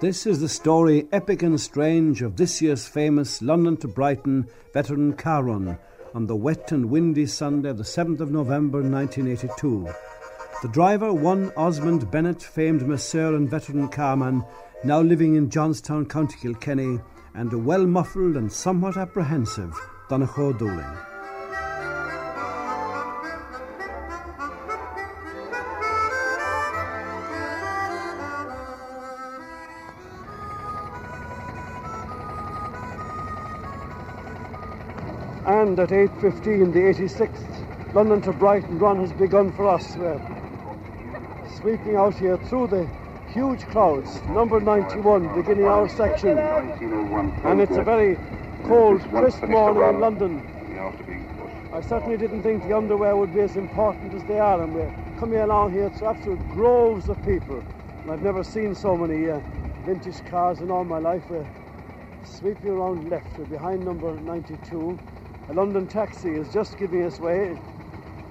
This is the story, epic and strange, of this year's famous London to Brighton veteran car run on the wet and windy Sunday of the 7th of November 1982. The driver, one Osmond Bennett, famed masseur and veteran carman, now living in Johnstown, County Kilkenny, and a well muffled and somewhat apprehensive Donncha Ó Dúlaing. At 8.15, the 86th London to Brighton run has begun for us. We're sweeping out here through the huge crowds. Number 91 beginning our section. And it's a very cold, crisp morning in London. I certainly didn't think the underwear would be as important as they are. And we're coming along here to absolute groves of people. And I've never seen so many uh, vintage cars in all my life. We're sweeping around left. We're behind number 92. A London taxi is just giving us way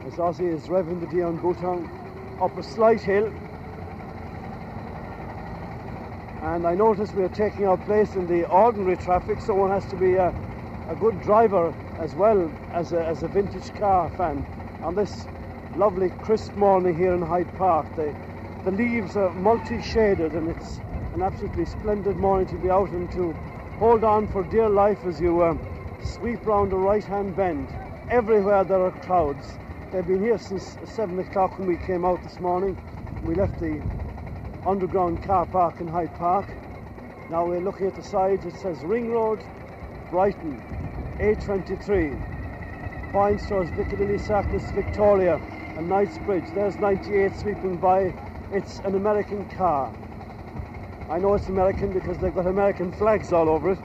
as Ozzy is revving the Dion Bouton up a slight hill. And I notice we're taking our place in the ordinary traffic, so one has to be a, a good driver as well as a, as a vintage car fan. On this lovely crisp morning here in Hyde Park, the, the leaves are multi-shaded and it's an absolutely splendid morning to be out and to hold on for dear life as you um, sweep round a right-hand bend. Everywhere there are crowds. They've been here since 7 o'clock when we came out this morning. We left the underground car park in Hyde Park. Now we're looking at the sides. It says Ring Road, Brighton, A23. Wine stores, Piccadilly Circus, Victoria, and Knightsbridge. There's 98 sweeping by. It's an American car. I know it's American because they've got American flags all over it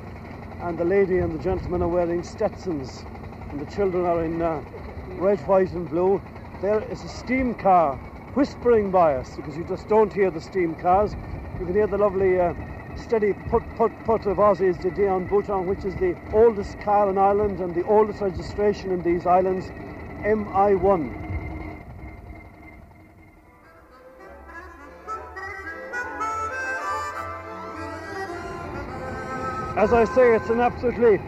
and the lady and the gentleman are wearing Stetsons, and the children are in uh, red, white, and blue. There is a steam car whispering by us because you just don't hear the steam cars. You can hear the lovely uh, steady put put put of Ozzy's de Dion Bouton, which is the oldest car in Ireland and the oldest registration in these islands, MI1. As I say, it's an absolutely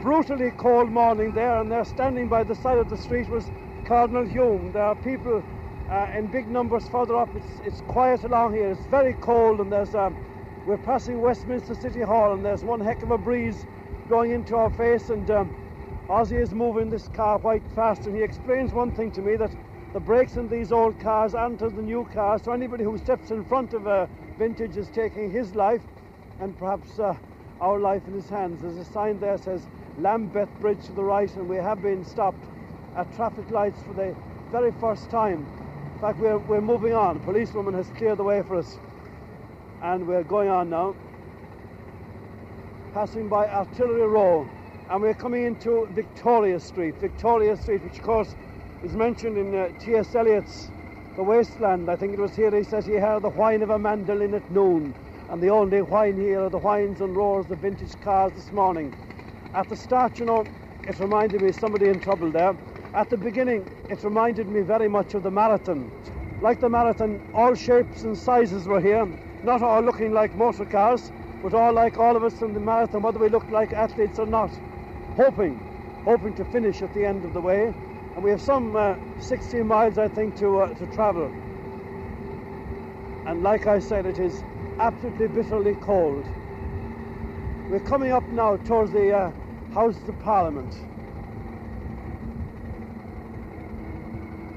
brutally cold morning there, and they're standing by the side of the street was Cardinal Hume. There are people uh, in big numbers further up. It's, it's quiet along here. It's very cold, and there's um, we're passing Westminster City Hall, and there's one heck of a breeze blowing into our face. And um, Ozzy is moving this car quite fast, and he explains one thing to me that the brakes in these old cars aren't as the new cars. So anybody who steps in front of a vintage is taking his life, and perhaps. Uh, our life in his hands. There's a sign there says Lambeth Bridge to the right, and we have been stopped at traffic lights for the very first time. In fact, we're, we're moving on. A policewoman has cleared the way for us, and we're going on now. Passing by Artillery Row, and we're coming into Victoria Street. Victoria Street, which of course is mentioned in uh, T.S. Eliot's The Wasteland. I think it was here he says he heard the whine of a mandolin at noon and the only whine here are the whines and roars of vintage cars this morning. At the start, you know, it reminded me of somebody in trouble there. At the beginning, it reminded me very much of the marathon. Like the marathon, all shapes and sizes were here, not all looking like motor cars, but all like all of us in the marathon, whether we looked like athletes or not, hoping, hoping to finish at the end of the way. And we have some uh, 16 miles, I think, to, uh, to travel. And like I said, it is absolutely bitterly cold. We're coming up now towards the uh, Houses of Parliament.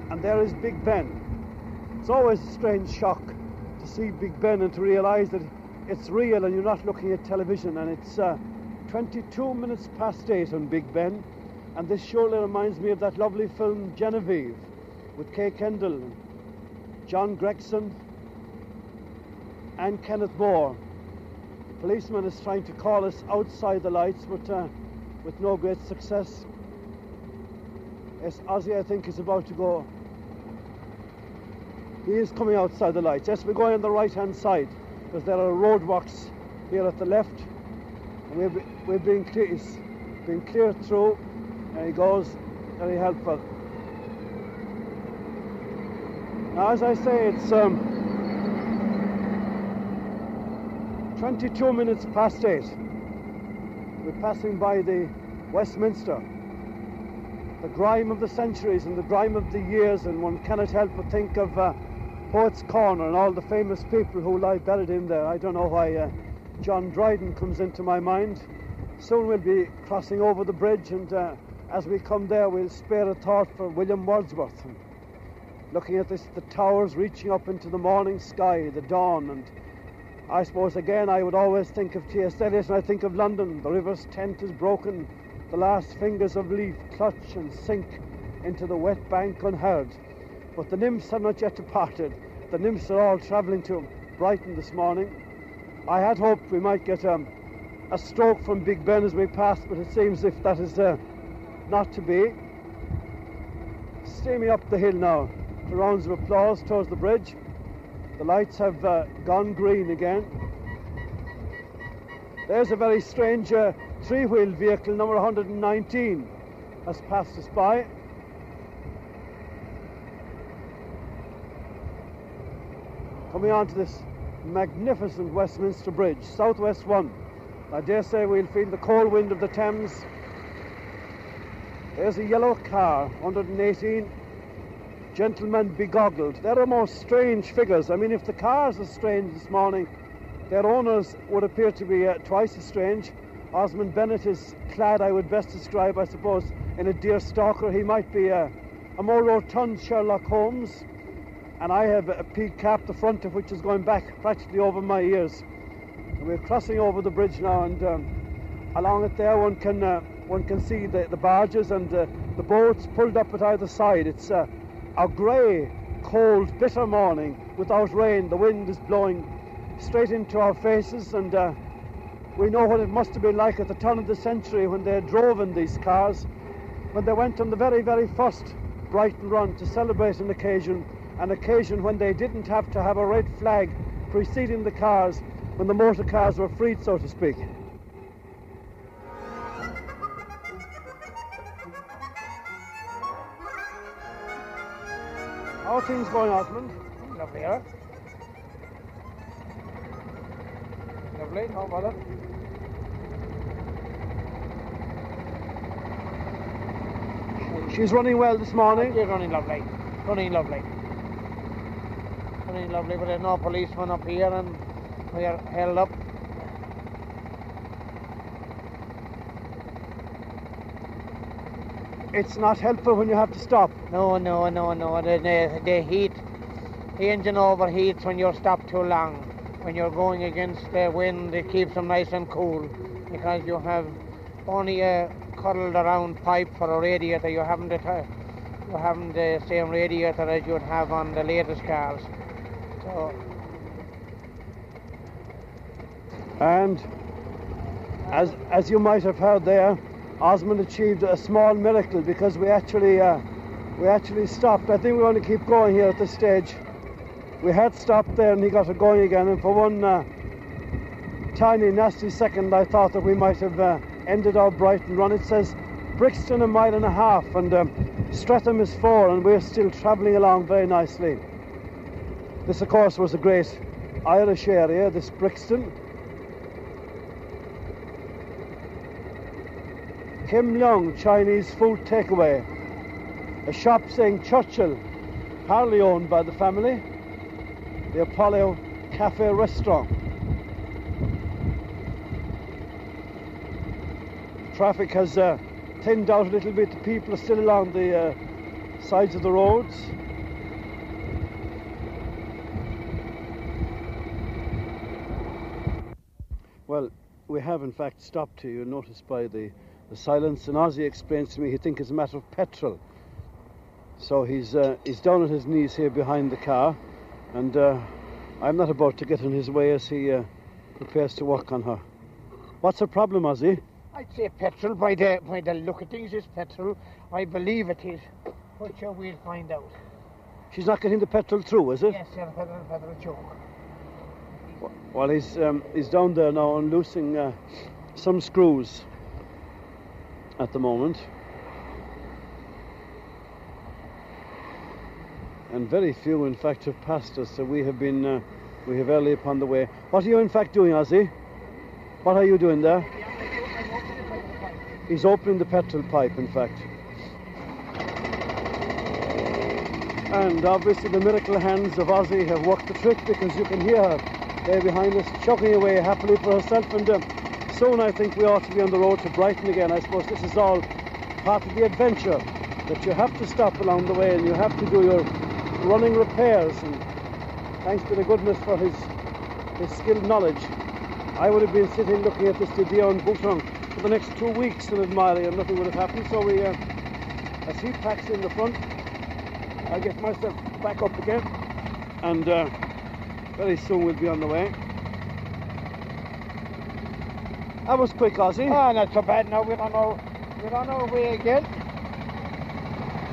And there is Big Ben. It's always a strange shock to see Big Ben and to realise that it's real and you're not looking at television. And it's uh, 22 minutes past 8 on Big Ben. And this surely reminds me of that lovely film Genevieve with Kay Kendall, John Gregson, and Kenneth More. The policeman is trying to call us outside the lights, but uh, with no great success. Yes, Ozzy, I think, is about to go. He is coming outside the lights. Yes, we're going on the right-hand side because there are roadworks here at the left, we're, we're being clear, he's being cleared through, and he goes very helpful. Now, as I say, it's um, 22 minutes past eight. We're passing by the Westminster, the grime of the centuries and the grime of the years, and one cannot help but think of uh, Poets' Corner and all the famous people who lie buried in there. I don't know why uh, John Dryden comes into my mind. Soon we'll be crossing over the bridge, and uh, as we come there, we'll spare a thought for William Wordsworth. Looking at this, the towers reaching up into the morning sky, the dawn, and I suppose again I would always think of T.S. Eliot and I think of London. The river's tent is broken, the last fingers of leaf clutch and sink into the wet bank unheard. But the nymphs have not yet departed. The nymphs are all travelling to Brighton this morning. I had hoped we might get um, a stroke from Big Ben as we passed, but it seems if that is uh, not to be. Steaming up the hill now, rounds of applause towards the bridge. The lights have uh, gone green again. There's a very strange uh, three-wheeled vehicle, number 119, has passed us by. Coming on to this magnificent Westminster Bridge, Southwest 1. I dare say we'll feel the cold wind of the Thames. There's a yellow car, 118, gentlemen begoggled. They're the most strange figures. I mean, if the cars are strange this morning, their owners would appear to be uh, twice as strange. Osmond Bennett is clad, I would best describe, I suppose, in a deer stalker. He might be uh, a more rotund Sherlock Holmes. And I have a peak cap, the front of which is going back practically over my ears. And we're crossing over the bridge now, and um, along it there, one can uh, one can see the, the barges and uh, the boats pulled up at either side. It's uh, a grey, cold, bitter morning without rain. The wind is blowing straight into our faces, and uh, we know what it must have been like at the turn of the century when they drove in these cars, when they went on the very, very first Brighton run to celebrate an occasion, an occasion when they didn't have to have a red flag preceding the cars, when the motor cars were freed, so to speak. How are things going, Osmond? Lovely, huh? Lovely, how about bother. She's running well this morning. You're running lovely. Running lovely. Running lovely, but there's no policeman up here and we are held up. It's not helpful when you have to stop. No, no, no, no. The, the, the heat, the engine overheats when you're stopped too long. When you're going against the wind, it keeps them nice and cool because you have only a cuddled around pipe for a radiator. You haven't the, t- you haven't the same radiator as you'd have on the latest cars. So And as as you might have heard there, Osmond achieved a small miracle because we actually uh, we actually stopped. I think we want to keep going here at this stage. We had stopped there and he got it going again. And for one uh, tiny nasty second, I thought that we might have uh, ended our Brighton run. It says Brixton a mile and a half and um, Streatham is four, and we're still travelling along very nicely. This, of course, was a great Irish area. This Brixton. Kim Leong Chinese food takeaway. A shop saying Churchill, partly owned by the family. The Apollo Cafe Restaurant. Traffic has uh, thinned out a little bit. People are still along the uh, sides of the roads. Well, we have in fact stopped here. You notice by the, the silence, and Ozzy explains to me he thinks it's a matter of petrol. So he's uh, he's down on his knees here behind the car, and uh, I'm not about to get in his way as he uh, prepares to work on her. What's the problem, Ozzy? I'd say petrol by the by the look of things is petrol. I believe it is. But sure we'll find out. She's not getting the petrol through, is it? Yes, sir, petrol, petrol choke. Well, he's um, he's down there now and loosing uh, some screws at the moment. And very few, in fact, have passed us. So we have been uh, We have early upon the way. What are you in fact doing, Ozzy? What are you doing there? He's opening the petrol pipe, in fact. And obviously the miracle hands of Ozzy have worked the trick because you can hear her there behind us chugging away happily for herself. And uh, soon I think we ought to be on the road to Brighton again. I suppose this is all part of the adventure that you have to stop along the way and you have to do your running repairs. And thanks to the goodness for his, his skilled knowledge, I would have been sitting looking at this de Dion Bouton for the next two weeks in admiring and nothing would have happened. So we, uh, as he packs in the front, I get myself back up again and uh, very soon we'll be on the way. That was quick, Ozzy. Oh, not so bad now. We're on our, we're on our way again.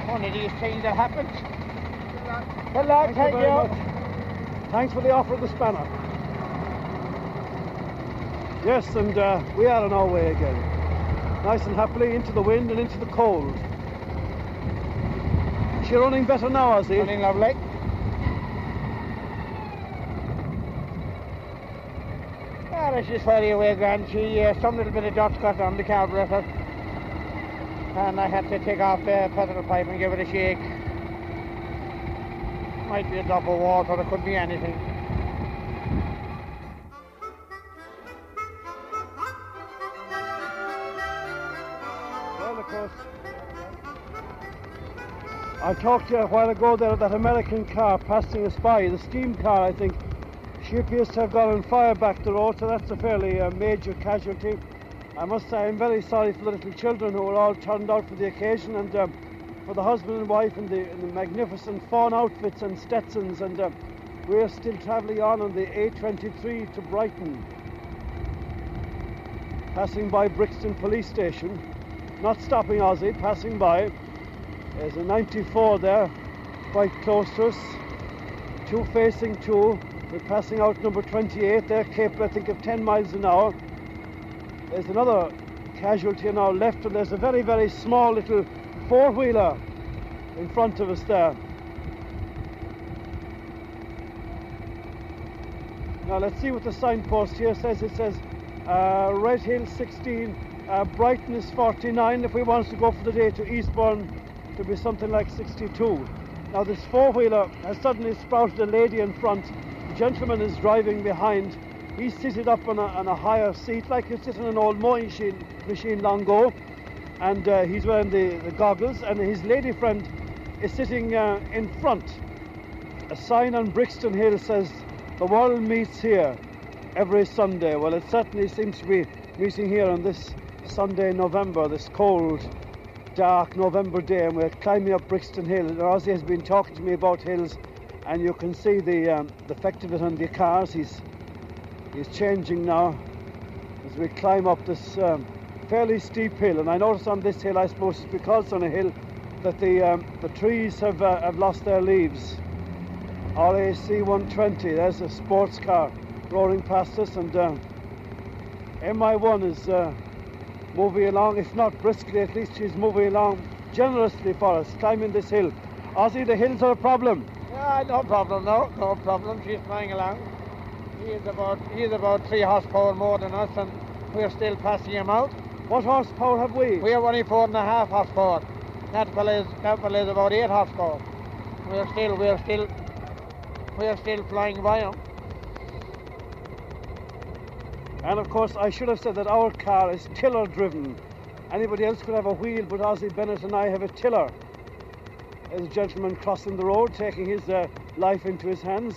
One of these things that happens. Good luck. Thank you much. Thanks for the offer of the spanner. Yes, and uh, we are on our way again. Nice and happily into the wind and into the cold. Is she running better now, Ozzy? Running lovely. Yeah, she's fairly away, Grand. She, uh, some little bit of dust got on the carburetor. And I had to take off the petrol pipe and give it a shake. Might be a drop of water, it could be anything. Well, of course. I talked to you a while ago there that American car passing us by, the steam car, I think. To have gone on fire back the road, so that's a fairly uh, major casualty. I must say I'm very sorry for the little children who were all turned out for the occasion and um, for the husband and wife in the, in the magnificent fawn outfits and Stetsons and uh, we're still travelling on on the A23 to Brighton. Passing by Brixton Police Station, not stopping Ozzy, passing by. There's a 94 there, quite close to us. Two facing two. We're passing out number 28 there, capable I think of 10 miles an hour. There's another casualty on our left and there's a very, very small little four-wheeler in front of us there. Now let's see what the signpost here says. It says uh, Red Hill 16, uh, Brighton is 49. If we want to go for the day to Eastbourne, to be something like 62. Now this four-wheeler has suddenly sprouted a lady in front. Gentleman is driving behind. He's seated up on a, on a higher seat, like you sit in an old mowing machine, machine long ago. And uh, he's wearing the, the goggles, and his lady friend is sitting uh, in front. A sign on Brixton Hill says, The world meets here every Sunday. Well, it certainly seems to be meeting here on this Sunday, November, this cold, dark November day, and we're climbing up Brixton Hill. And Ozzy has been talking to me about hills, and you can see the, um, the effect of it on the cars. He's, he's changing now as we climb up this um, fairly steep hill. And I notice on this hill, I suppose it's because on a hill, that the, um, the trees have, uh, have lost their leaves. RAC 120, there's a sports car roaring past us, and uh, MI1 is uh, moving along, if not briskly, at least she's moving along generously for us, climbing this hill. Ozzy, the hills are a problem. Yeah, no problem, no, no problem. She's flying along. He is about he is about three horsepower more than us, and we're still passing him out. What horsepower have we? We have only four and a half horsepower. That fella is that fella is about eight horsepower. We're still we're still we're still flying by him. And of course, I should have said that our car is tiller driven. Anybody else could have a wheel, but Ozzy Bennett and I have a tiller. A gentleman crossing the road, taking his uh, life into his hands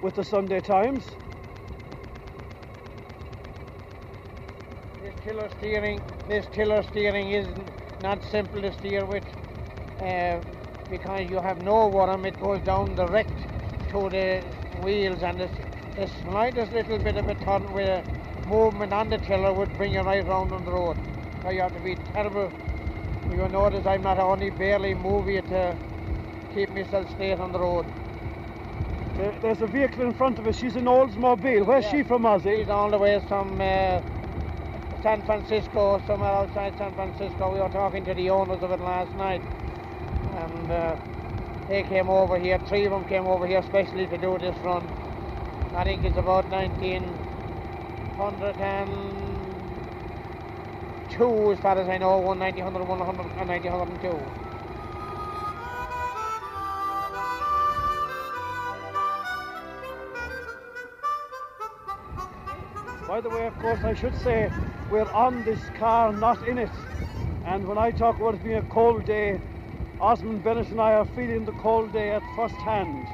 with the Sunday Times. This tiller steering, this tiller steering is not simple to steer with, uh, because you have no worm. It goes down direct to the wheels, and it's the slightest little bit of a turn with a movement on the tiller would bring you right round on the road. So you have to be terrible. You notice I'm not only barely moving to keep myself straight on the road. There- There's a vehicle in front of us. She's an Oldsmobile. Where's Yeah. she from, Ozzy? He's all the way from uh, San Francisco, somewhere outside San Francisco. We were talking to the owners of it last night, and uh, they came over here. Three of them came over here especially to do this run. I think it's about 1902 as far as I know, 190, 100, 100, 102. By the way, of course, I should say we're on this car, not in it. And when I talk about it being a cold day, Osmond Bennett and I are feeling the cold day at first hand.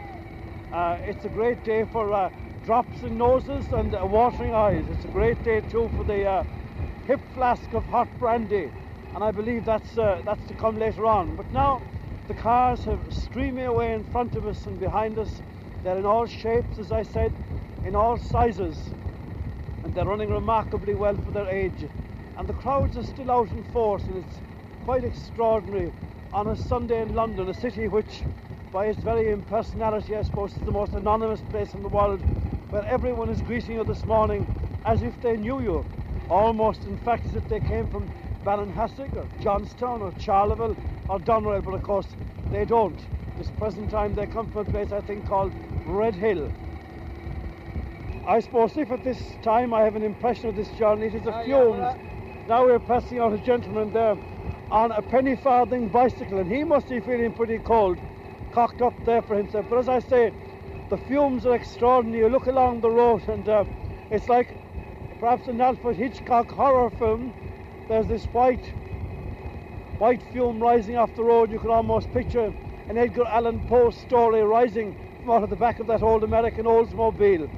Uh, it's a great day for uh, drops in noses and uh, watering eyes. It's a great day too for the uh, hip flask of hot brandy, and I believe that's uh, that's to come later on. But now the cars have streaming away in front of us and behind us. They're in all shapes, as I said, in all sizes, and they're running remarkably well for their age. And the crowds are still out in force, and it's quite extraordinary on a Sunday in London, a city which, by its very impersonality, I suppose, is the most anonymous place in the world, where everyone is greeting you this morning as if they knew you, almost, in fact, as if they came from Ballinhassig or Johnstown or Charleville or Doneraile, but of course they don't. This present time they come from a place I think called Red Hill. I suppose if at this time I have an impression of this journey, it is the Ah, yeah, fumes. Now we're passing out a gentleman there on a penny farthing bicycle, and he must be feeling pretty cold, cocked up there for himself. But as I say, the fumes are extraordinary. You look along the road, and uh, it's like perhaps an Alfred Hitchcock horror film. There's this white, white fume rising off the road. You can almost picture an Edgar Allan Poe story rising from out of the back of that old American Oldsmobile.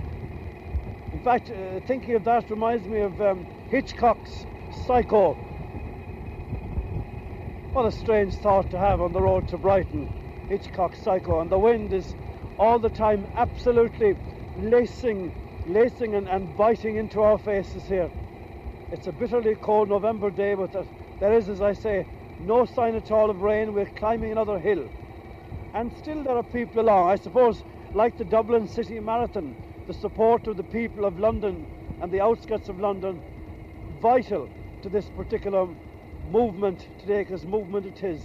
In fact, uh, thinking of that reminds me of um, Hitchcock's Psycho. What a strange thought to have on the road to Brighton. Hitchcock's Psycho. And the wind is all the time absolutely lacing, lacing and, and biting into our faces here. It's a bitterly cold November day, but there, there is, as I say, no sign at all of rain. We're climbing another hill. And still there are people along. I suppose, like the Dublin City Marathon, the support of the people of London and the outskirts of London vital to this particular movement today, because movement it is.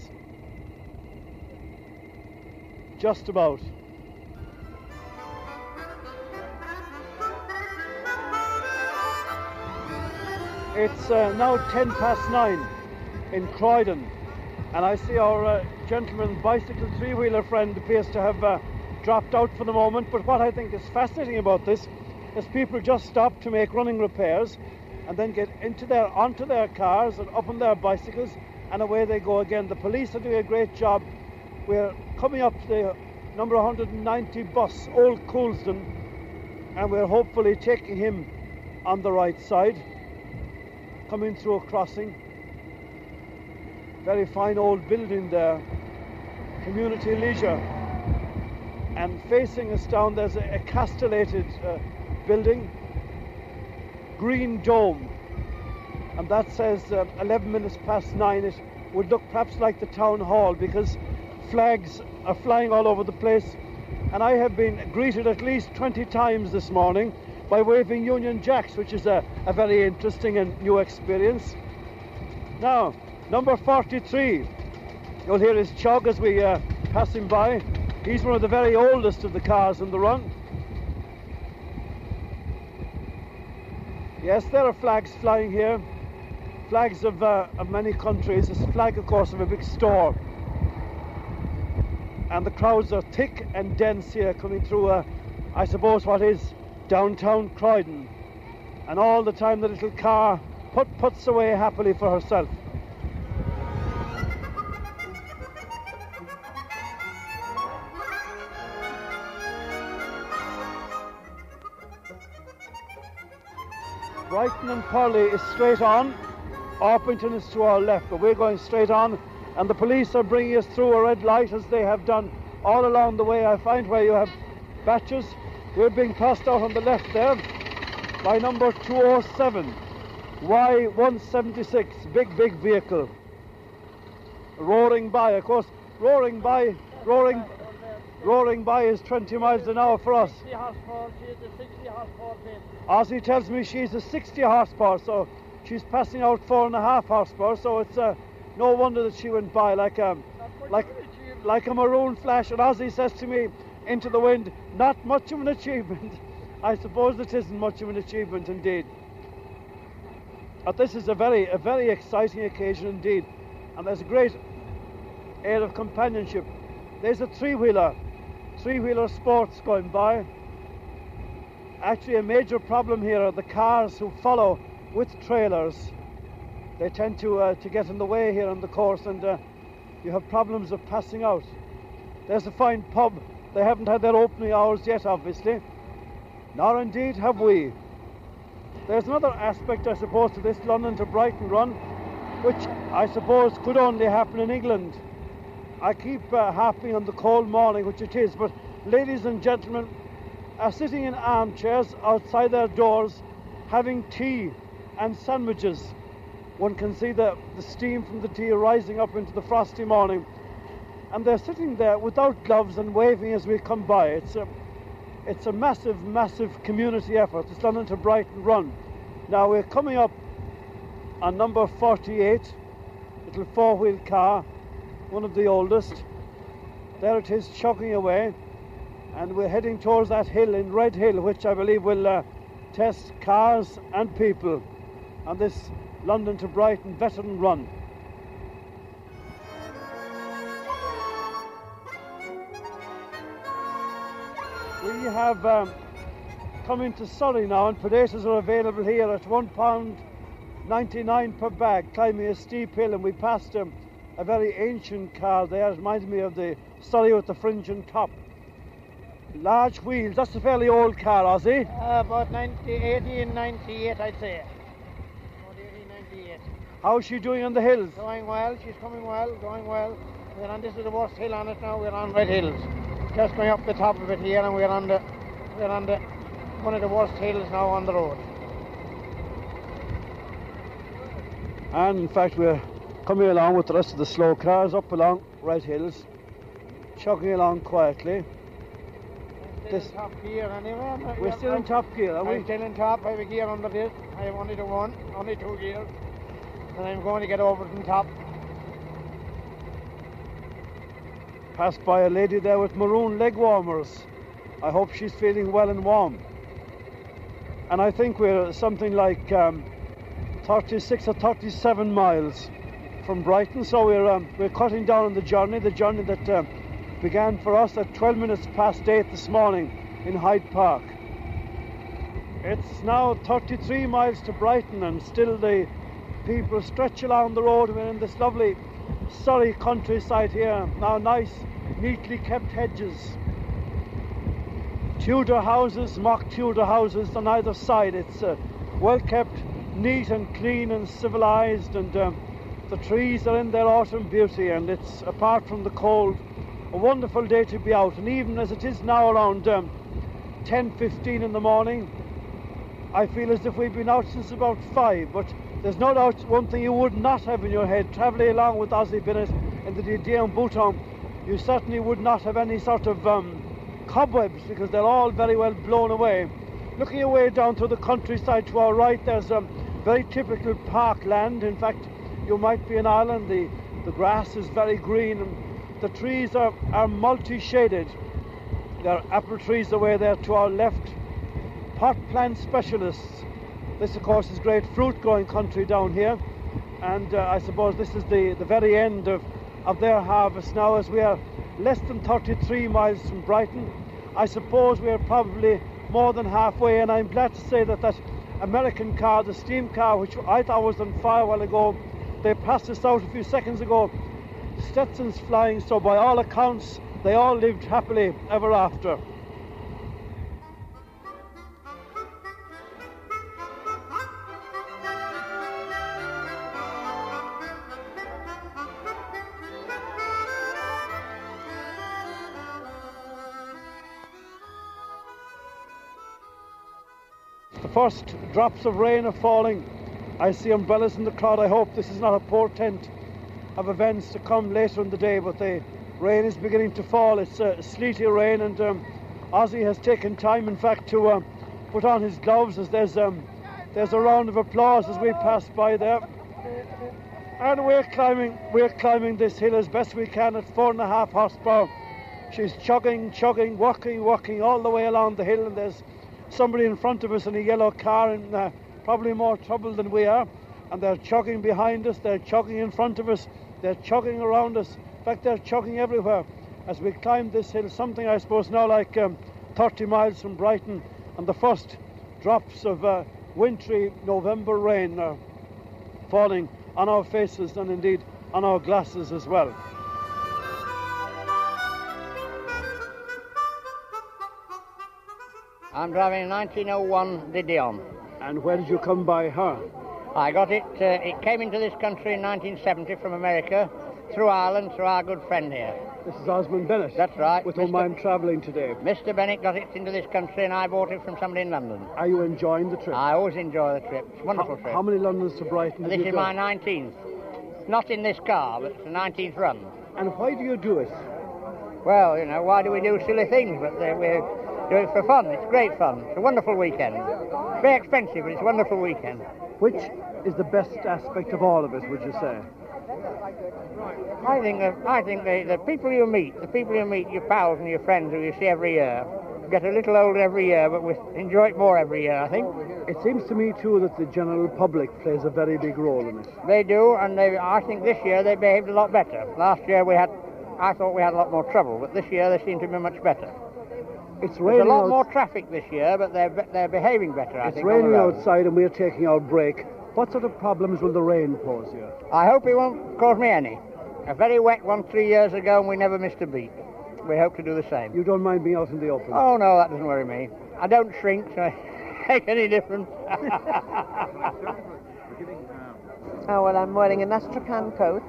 Just about. It's uh, now 10 past 9 in Croydon, and I see our uh, gentleman bicycle three wheeler friend appears to have uh, dropped out for the moment. But what I think is fascinating about this is people just stop to make running repairs and then get into their onto their cars and up on their bicycles and away they go again. The police are doing a great job. We're coming up to the number 190 bus, Old Coulsdon, and we're hopefully taking him on the right side, coming through a crossing. Very fine old building there, community leisure. And facing us down, there's a, a castellated uh, building, green dome, and that says uh, 11 minutes past nine. It would look perhaps like the town hall because flags are flying all over the place. And I have been greeted at least 20 times this morning by waving Union Jacks, which is a, a very interesting and new experience. Now, number 43, you'll hear his chug as we uh, pass him by. He's one of the very oldest of the cars in the run. Yes, there are flags flying here, flags of, uh, of many countries. A flag, of course, of a big store. And the crowds are thick and dense here coming through, uh, I suppose, what is downtown Croydon. And all the time the little car put puts away happily for herself. Brighton and Purley is straight on. Orpington is to our left, but we're going straight on. And the police are bringing us through a red light as they have done all along the way. I find where you have batches. We're being passed out on the left there by number 207. Y176, big, big vehicle. Roaring by, of course, roaring by, roaring, roaring by is 20 miles an hour for us. 60 horsepower, she is a 60 horsepower pin. Ozzy tells me she's a 60 horsepower, so she's passing out four and a half horsepower. So it's uh, no wonder that she went by like a like like a maroon flash. And Ozzy says to me into the wind, not much of an achievement. I suppose it isn't much of an achievement indeed. But this is a very, a very exciting occasion indeed, and there's a great air of companionship. There's a three-wheeler, three-wheeler sports going by. Actually, a major problem here are the cars who follow with trailers. They tend to uh, to get in the way here on the course, and uh, you have problems of passing out. There's a fine pub. They haven't had their opening hours yet, obviously. Nor indeed have we. There's another aspect, I suppose, to this London to Brighton run, which I suppose could only happen in England. I keep uh, harping on the cold morning, which it is, but ladies and gentlemen are sitting in armchairs outside their doors having tea and sandwiches. One can see the, the steam from the tea rising up into the frosty morning. And they're sitting there without gloves and waving as we come by. It's a, it's a massive, massive community effort. It's London to Brighton run. Now we're coming up on number 48, little four-wheel car, one of the oldest. There it is chugging away and we're heading towards that hill in Red Hill, which I believe will uh, test cars and people on this London to Brighton veteran run. We have um, come into Surrey now, and potatoes are available here at one pound 99 per bag, climbing a steep hill, and we passed um, a very ancient car there. It reminds me of the Surrey with the fringe and top. Large wheels, that's a fairly old car, Ozzy. Uh, about 90, 80 98, I'd say. About 80, 98. How's she doing on the hills? Going well, she's coming well, going well. We're on, this is the worst hill on it now, we're on Red Hills. Just going up the top of it here, and we're on the, we're on the, one of the worst hills now on the road. And in fact, we're coming along with the rest of the slow cars up along Red Hills, chugging along quietly. Still This- top gear anyway. We're still in top gear, are I'm still in top, I have a gear under this. I have only the one, only two gears. And I'm going to get over from top. Passed by a lady there with maroon leg warmers. I hope she's feeling well and warm. And I think we're something like um, 36 or 37 miles from Brighton, so we're um, we're cutting down on the journey. The journey that um, began for us at 12 minutes past eight this morning in Hyde Park. It's now 33 miles to Brighton, and still the people stretch along the road. We're in this lovely Surrey countryside here. Now, nice, neatly kept hedges. Tudor houses, mock Tudor houses on either side. It's uh, well kept, neat and clean and civilized, and um, the trees are in their autumn beauty. And it's apart from the cold, a wonderful day to be out. And even as it is now around um, 10:15 in the morning, I feel as if we've been out since about five. But there's no doubt one thing you would not have in your head travelling along with Ozzy Bennett in the de Dion Bouton, you certainly would not have any sort of um, cobwebs because they're all very well blown away. Looking away down through the countryside to our right, there's um, very typical parkland. In fact, you might be in Ireland. The, the grass is very green and the trees are, are multi-shaded. There are apple trees away there to our left. Pot plant specialists. This, of course, is great fruit growing country down here. And uh, I suppose this is the, the very end of, of their harvest now as we are less than 33 miles from Brighton. I suppose we are probably more than halfway, and I'm glad to say that that American car, the steam car, which I thought was on fire a while ago, they passed us out a few seconds ago. Stetson's flying, so by all accounts, they all lived happily ever after. First drops of rain are falling. I see umbrellas in the crowd. I hope this is not a portent of events to come later in the day, but the rain is beginning to fall. It's uh, sleety rain, and um, Ozzy has taken time, in fact, to um, put on his gloves as there's um, there's a round of applause as we pass by there. And we're climbing, we're climbing this hill as best we can at four and a half horsepower. She's chugging, chugging, walking, walking all the way along the hill, and there's somebody in front of us in a yellow car in uh, probably more trouble than we are. And they're chugging behind us, they're chugging in front of us, they're chugging around us. In fact, they're chugging everywhere as we climb this hill, something I suppose now like um, 30 miles from Brighton. And the first drops of uh, wintry November rain are falling on our faces and indeed on our glasses as well. I'm driving a 1901 de Dion. And where did you come by her? I got it, uh, it came into this country in 1970 from America through Ireland, through our good friend here. This is Osmond Bennett. That's right. With whom Mr. I'm travelling today. Mr. Bennett got it into this country and I bought it from somebody in London. Are you enjoying the trip? I always enjoy the trip. It's a wonderful how, trip. how many Londons to Brighton this is my 19th. Not in this car, but it's the 19th run. And why do you do it? Well, you know, why do we do silly things? But uh, we do it for fun. It's great fun. It's a wonderful weekend. It's very expensive, but it's a wonderful weekend. Which is the best aspect of all of it, would you say? I think that I think the, the people you meet, the people you meet, your pals and your friends who you see every year, get a little older every year, but we enjoy it more every year. I think It seems to me, too, that the general public plays a very big role in it. they do, and they. I think this year they behaved a lot better. Last year we had, I thought we had a lot more trouble, but this year they seem to be much better. It's raining. There's raining, a lot out- more traffic this year, but they're they're behaving better. I it's think. on the raining outside and we're taking our break. What sort of problems will the rain pose you? I hope it won't cause me any. A very wet one three years ago, and we never missed a beat. We hope to do the same. You don't mind being out in the open? Oh no, that doesn't worry me. I don't shrink, so I make any difference. Oh, well, I'm wearing an Astrakhan coat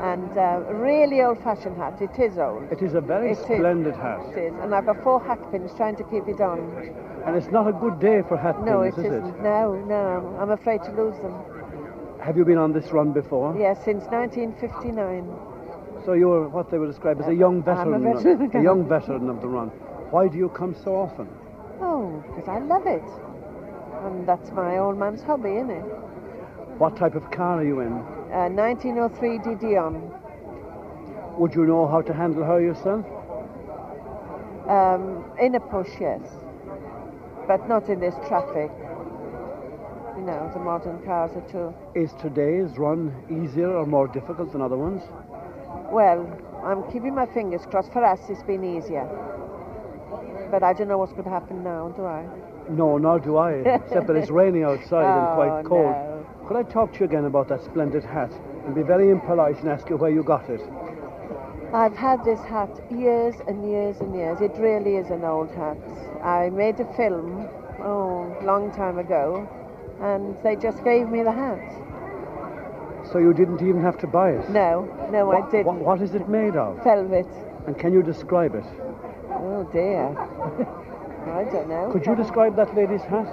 and uh, a really old fashioned hat. It is old. It is a very It is. splendid hat. It is. And I've got four hat pins trying to keep it on. And it's not a good day for hat No, pins, it is isn't. No, no. I'm afraid to lose them. Have you been on this run before? Yes, since 1959. So you're what they would describe as a young I'm a veteran, veteran. a young veteran of the run. Why do you come so often? Oh, because I love it. And that's my old man's hobby, isn't it? What type of car are you in? Uh, 1903 de Dion. Would you know how to handle her yourself? Um, in a push, yes. But not in this traffic. You know, the modern cars are too. Is today's run easier or more difficult than other ones? Well, I'm keeping my fingers crossed. For us, it's been easier. But I don't know what's going to happen now, do I? No, nor do I, except that it's raining outside and Oh, quite cold. no. Could I talk to you again about that splendid hat and be very impolite and ask you where you got it? I've had this hat years and years and years. It really is an old hat. I made a film, oh, long time ago, and they just gave me the hat. So you didn't even have to buy it? No, no, What- I didn't. what- what is it made of? Velvet. And can you describe it? Oh dear. I don't know. Could you describe that lady's hat?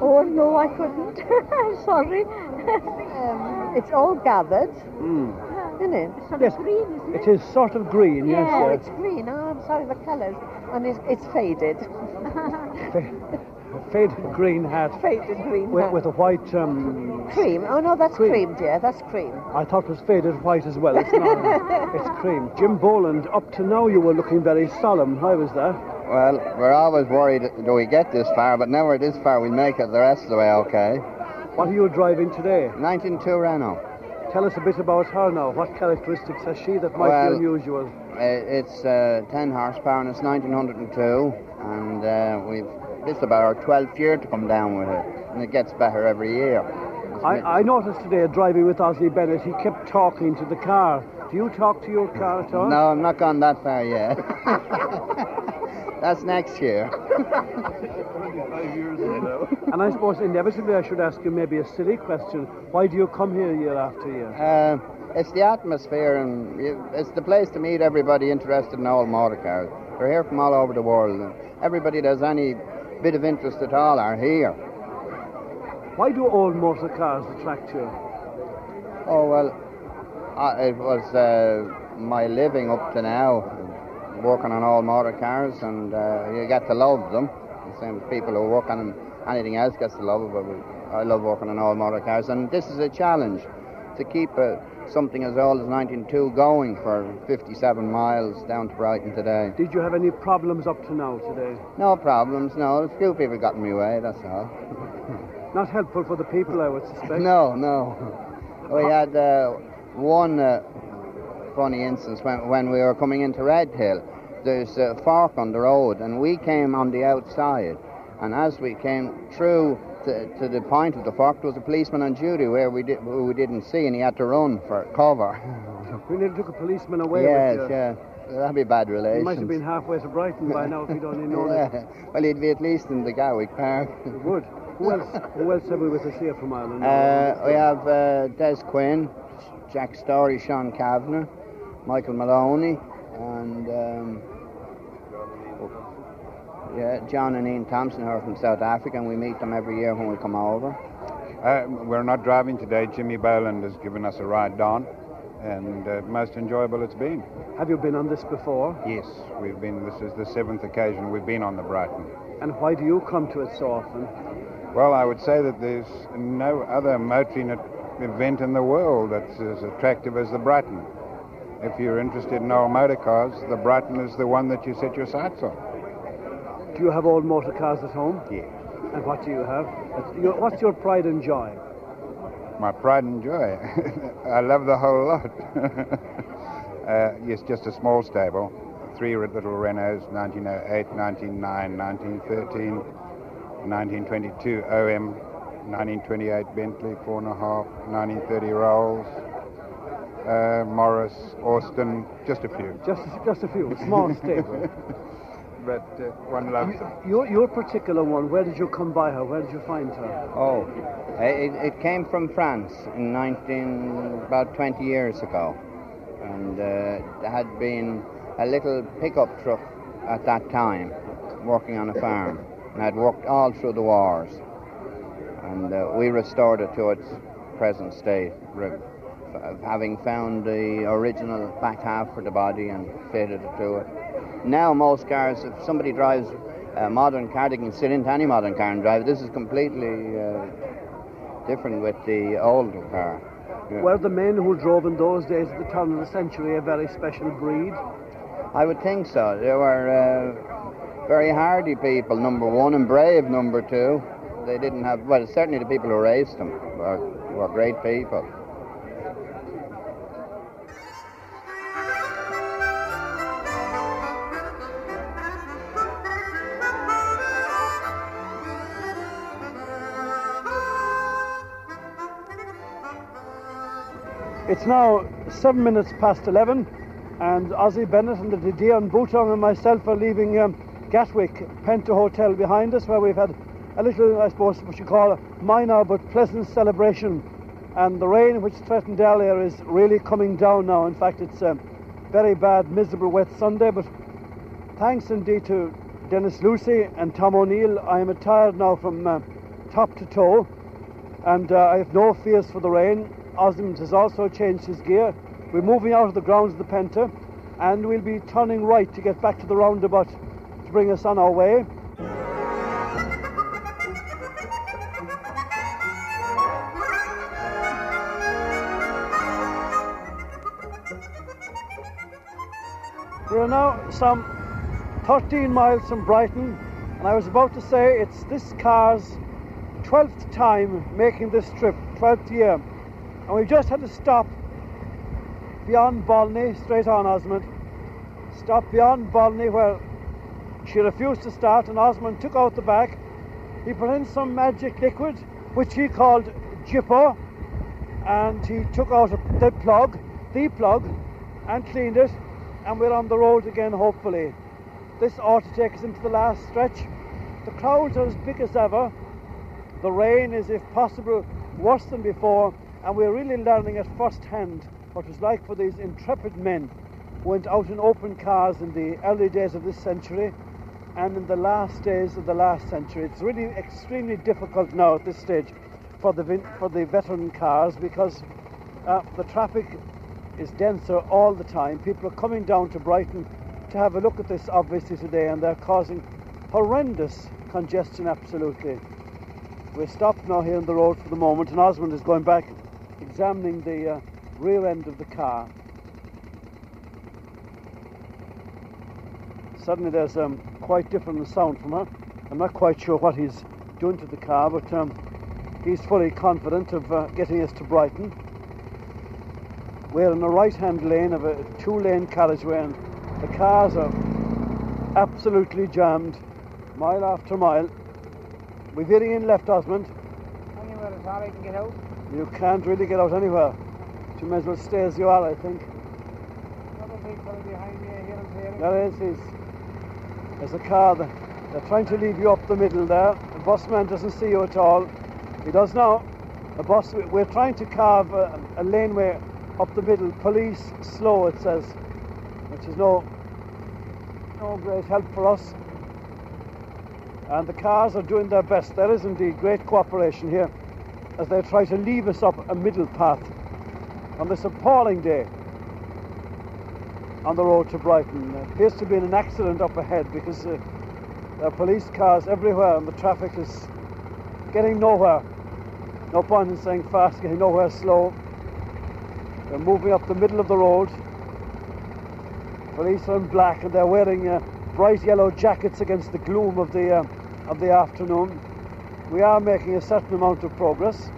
Oh no, I couldn't. I'm sorry. um, it's all gathered, isn't it? Yes, it is sort of green, yes. Yeah, uh, it's green. Oh, I'm sorry, the colours. And it's, it's faded. fa- faded green hat Faded green. with, hat. with a white. Um, cream. Oh no, that's Cream. cream, dear. That's cream. I thought it was faded white as well. It's not. it's cream. Jim Boland, up to now you were looking very solemn. How was that? Well, we're always worried do we get this far, but we're this far, we'll make it the rest of the way okay. What are you driving today? 192 Renault. Tell us a bit about her now. What characteristics has she that might Well- be unusual? Uh, it's uh, 10 horsepower and it's 1902, and uh, we've this is about our 12th year to come down with it, and it gets better every year. I, I noticed today driving with Ozzy Bennett, he kept talking to the car. Do you talk to your car at all? No, I'm not gone that far yet. That's next year. And I suppose inevitably I should ask you maybe a silly question. Why do you come here year after year? Uh, it's the atmosphere, and it's the place to meet everybody interested in old motor cars. They're here from all over the world, and everybody that has any bit of interest at all are here. Why do old motor cars attract you? Oh well, I, it was uh, my living up to now, working on all motor cars, and uh, you get to love them. The same as people who work on anything else gets to love it, but we, I love working on all motor cars, and this is a challenge. to keep uh, something as old as 1902 going for 57 miles down to Brighton today. Did you have any problems up to now today? No problems, no. A few people got in my way, that's all. Not helpful for the people, I would suspect. No, no. We had uh, one uh, funny instance when, when we were coming into Red Hill. There's a fork on the road, and we came on the outside. And as we came through to, to the point of the fork, there was a policeman on duty where we, did, who we didn't see, and he had to run for cover. We nearly took a policeman away yes, with you. yeah. That'd be bad relations. He might have been halfway to Brighton by now if he'd only known it. yeah. Well, he'd be at least in the Gatwick Park. Good. Who else, who else have we with us here from Ireland? Uh, we have uh, Des Quinn, Jack Story, Sean Kavanagh, Michael Maloney, and um, yeah, John and Ian Thompson are from South Africa, and we meet them every year when we come over. Uh, we're not driving today. Jimmy Boland has given us a ride down, and uh, most enjoyable it's been. Have you been on this before? Yes, we've been. This is the seventh occasion we've been on the Brighton. And why do you come to it so often? Well, I would say that there's no other motoring event in the world that's as attractive as the Brighton. If you're interested in old motor cars, the Brighton is the one that you set your sights on. Do you have old motor cars at home? Yes. And what do you have? What's your pride and joy? My pride and joy. I love the whole lot. uh, yes, just a small stable. Three little Renaults, 1908, 1909, 1913, 1922 OM, 1928 Bentley, four and a half, 1930 Rolls, uh, Morris, Austin, just a few. Just, just a few, small stable. But uh, one loves them. Your, your particular one, where did you come by her? Where did you find her? Oh, it, it came from France in 19, about 20 years ago. And uh, there had been a little pickup truck at that time working on a farm and had worked all through the wars. And uh, we restored it to its present state, re- f- having found the original back half for the body and fitted it to it. Now, most cars, if somebody drives a modern car, they can sit into any modern car and drive. This is completely uh, different with the older car. Yeah. Were the men who drove in those days at the turn of the century a very special breed? I would think so. They were uh, very hardy people, number one, and brave, number two. They didn't have, well, certainly the people who raised them were, were great people. It's now seven minutes past 11, and Ozzy Bennett and de Dion Bouton and myself are leaving um, Gatwick Penta Hotel behind us, where we've had a little, I suppose, what you call a minor but pleasant celebration. And the rain, which threatened earlier, is really coming down now. In fact, it's a very bad, miserable, wet Sunday, but thanks indeed to Dennis Lucy and Tom O'Neill, I am attired now from uh, top to toe, and uh, I have no fears for the rain. Osmond has also changed his gear. We're moving out of the grounds of the Penta, and we'll be turning right to get back to the roundabout to bring us on our way. We are now some 13 miles from Brighton, and I was about to say it's this car's 12th time making this trip, 12th year. And we've just had to stop beyond Bolney, straight on Osmond. Stop beyond Bolney where she refused to start, and Osmond took out the back. He put in some magic liquid, which he called Jippo, and he took out the plug, the plug, and cleaned it, and we're on the road again, hopefully. This ought to take us into the last stretch. The crowds are as big as ever. The rain is, if possible, worse than before, and we're really learning at first hand what it was like for these intrepid men who went out in open cars in the early days of this century and in the last days of the last century. It's really extremely difficult now at this stage for the for the veteran cars because uh, the traffic is denser all the time. People are coming down to Brighton to have a look at this obviously today, and they're causing horrendous congestion. Absolutely. We're stopped now here on the road for the moment, and Osmond is going back examining the uh, rear end of the car. Suddenly there's um, quite different sound from her. I'm not quite sure what he's doing to the car, but um, he's fully confident of uh, getting us to Brighton. We're in the right-hand lane of a two-lane carriageway and the cars are absolutely jammed, mile after mile. We're veering in left, Osmond. Anywhere at all I can get out. You can't really get out anywhere. You may as well stay as you are, I think. There is, he's, there's a car. That, they're trying to leave you up the middle there. The boss busman doesn't see you at all. He does now. The bus, we're trying to carve a, a laneway up the middle. Police slow, it says, which is no, no great help for us. And the cars are doing their best. There is indeed great cooperation here as they try to leave us up a middle path on this appalling day on the road to Brighton. There appears to be an accident up ahead because uh, there are police cars everywhere and the traffic is getting nowhere. No point in saying fast, getting nowhere slow. They're moving up the middle of the road. Police are in black and they're wearing uh, bright yellow jackets against the gloom of the, uh, of the afternoon. We are making a certain amount of progress,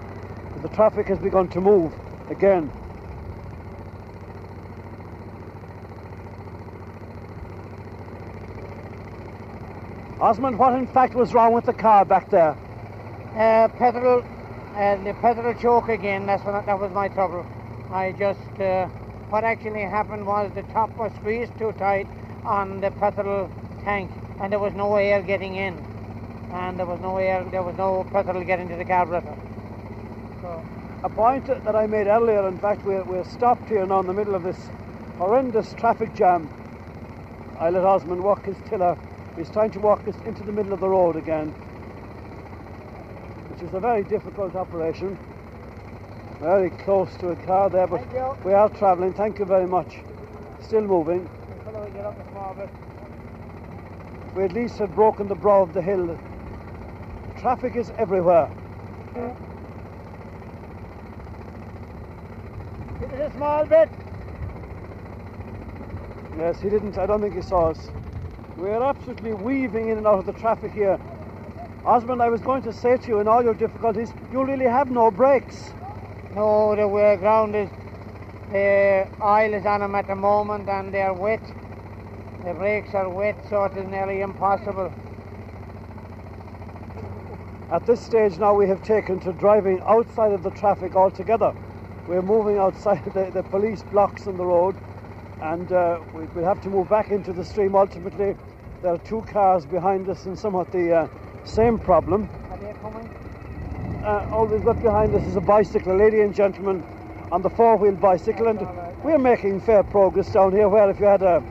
but the traffic has begun to move again. Osmond, what in fact was wrong with the car back there? Uh, petrol, uh, the petrol choke again. That's what that was my trouble. I just uh, what actually happened was the top was squeezed too tight on the petrol tank, and there was no air getting in, and there was no air, there was no getting to the carburetor. So, A point that I made earlier, in fact, we're, we're stopped here now in the middle of this horrendous traffic jam. I let Osmond walk his tiller. He's trying to walk us into the middle of the road again, which is a very difficult operation. Very close to a car there, but we are travelling. Thank you very much. Still moving. The fellow will get up a small bit. We at least have broken the brow of the hill. Traffic is everywhere. Give us a small bit. Yes, he didn't. I don't think he saw us. We are absolutely weaving in and out of the traffic here. Osmond, I was going to say to you, in all your difficulties, you really have no brakes. no, the way ground is the oil is on them at the moment, and they're wet. The brakes are wet, so it is nearly impossible. At this stage now, we have taken to driving outside of the traffic altogether. We're moving outside the, the police blocks on the road, and uh, we, we'll have to move back into the stream. Ultimately, there are two cars behind us, and somewhat the uh, same problem. Are they coming? uh, all we've got behind us is a bicycle, a lady and gentleman on the four-wheel bicycle, and we're making fair progress down here. Where if you had a,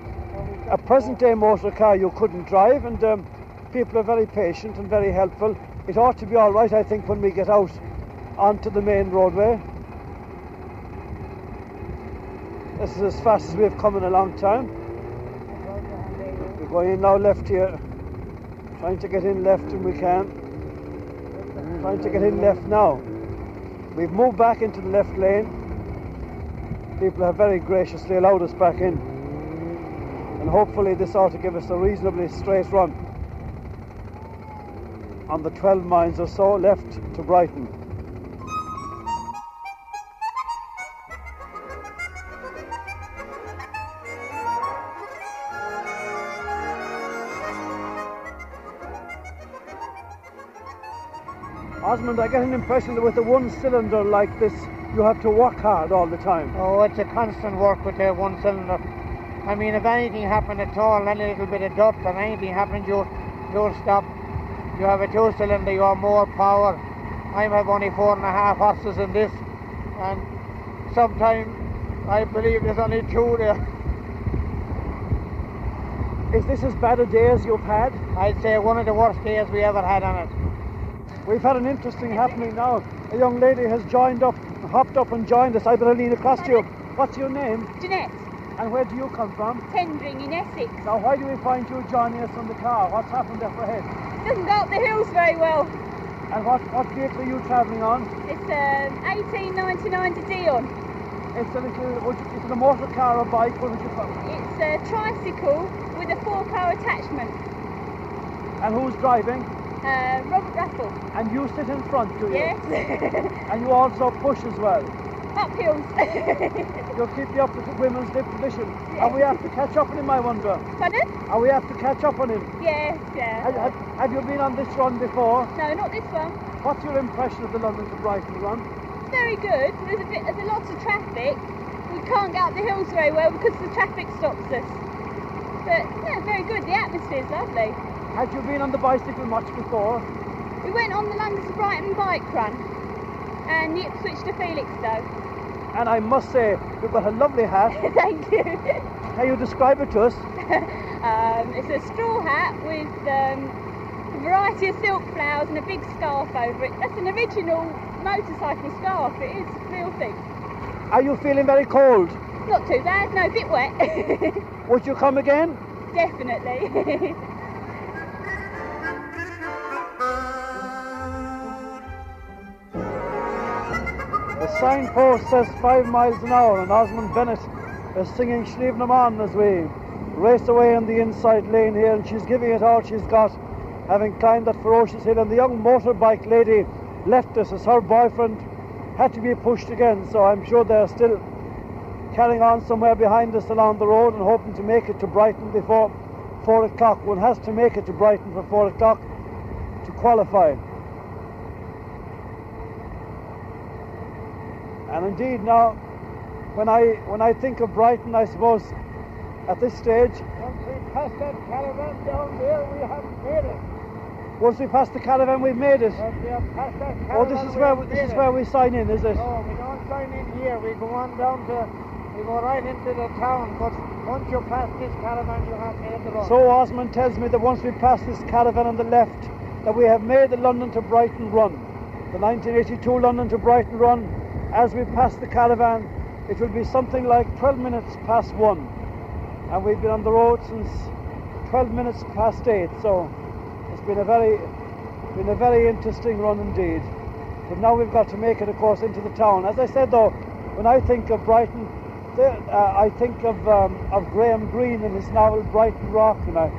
a present-day motor car, you couldn't drive, and um, people are very patient and very helpful. It ought to be all right, I think, when we get out onto the main roadway. This is as fast as we've come in a long time. We're going in now left here, trying to get in left when we can trying to get in left now. We've moved back into the left lane. People have very graciously allowed us back in. And hopefully this ought to give us a reasonably straight run on the 12 miles or so left to Brighton. Osmond, I get an impression that with a one cylinder like this, you have to work hard all the time. Oh, it's a constant work with a one cylinder. I mean, if anything happened at all, any little bit of dirt or anything happened, you you'll stop. You have a two cylinder, you have more power. I have only four and a half horses in this, and sometimes I believe there's only two there. Is this as bad a day as you've had? I'd say one of the worst days we ever had on it. We've had an interesting happening now. A young lady has joined up, hopped up and joined us. I better lean across to you. What's your name? Jeanette, And where do you come from? Tendring in Essex. Now, why do we find you joining us on the car? What's happened up ahead? Doesn't go up the hills very well. And what, what vehicle are you travelling on? It's um, 1899 de Dion. It's a little, is it a motor car or bike? What would you call it? It's a tricycle with a four-car attachment. And who's driving? Uh, Robert Raffle. And you sit in front, do you? Yes. And you also push as well. Up hills. You'll keep the opposite women's tradition. Are we have to catch up on him, I wonder? Pardon? Are we have to catch up on him? Yes, yeah. have, have you been on this run before? No, not this one. What's your impression of the London to Brighton run? Very good. There's a bit, there's a lot of traffic. We can't get up the hills very well because the traffic stops us. But yeah, very good. The atmosphere's lovely. Had you been on the bicycle much before? We went on the London to Brighton bike run and Ipswich to Felixstowe. And I must say, you've got a lovely hat. Thank you. Can you describe it to us? um, it's a straw hat with um, a variety of silk flowers and a big scarf over it. That's an original motorcycle scarf. It is a real thing. Are you feeling very cold? Not too bad. No, a bit wet. Would you come again? Definitely. The signpost says five miles an hour, and Osmond Bennett is singing Slievenamon as we race away in the inside lane here, and she's giving it all she's got, having climbed that ferocious hill. And the young motorbike lady left us as her boyfriend had to be pushed again, so I'm sure they're still carrying on somewhere behind us along the road and hoping to make it to Brighton before four o'clock. One has to make it to Brighton for four o'clock to qualify. And indeed, now, when I when I think of Brighton, I suppose at this stage, Once we pass that caravan down there, we haven't made it. once we pass the caravan, we've made it. Once we have passed that caravan, Oh, this is where we this is where we sign in, is it? No, we don't sign in here. We go on down to, we go right into the town. But once you pass this caravan, you have made the run. So Osmond tells me that once we pass this caravan on the left, that we have made the London to Brighton run. The 1982 London to Brighton run, as we pass the caravan, it will be something like 12 minutes past one. And we've been on the road since 12 minutes past eight, so it's been a very, been a very interesting run indeed. But now we've got to make it, of course, into the town. As I said, though, when I think of Brighton, uh, I think of um, of Graham Greene and his novel Brighton Rock, and I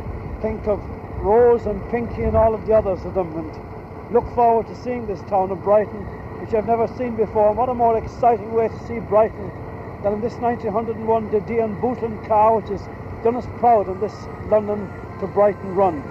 think of Rose and Pinky and all of the others of them, and look forward to seeing this town of Brighton, which I've never seen before. And what a more exciting way to see Brighton than in this 1901 De Dion Bouton car, which has done us proud on this London to Brighton run.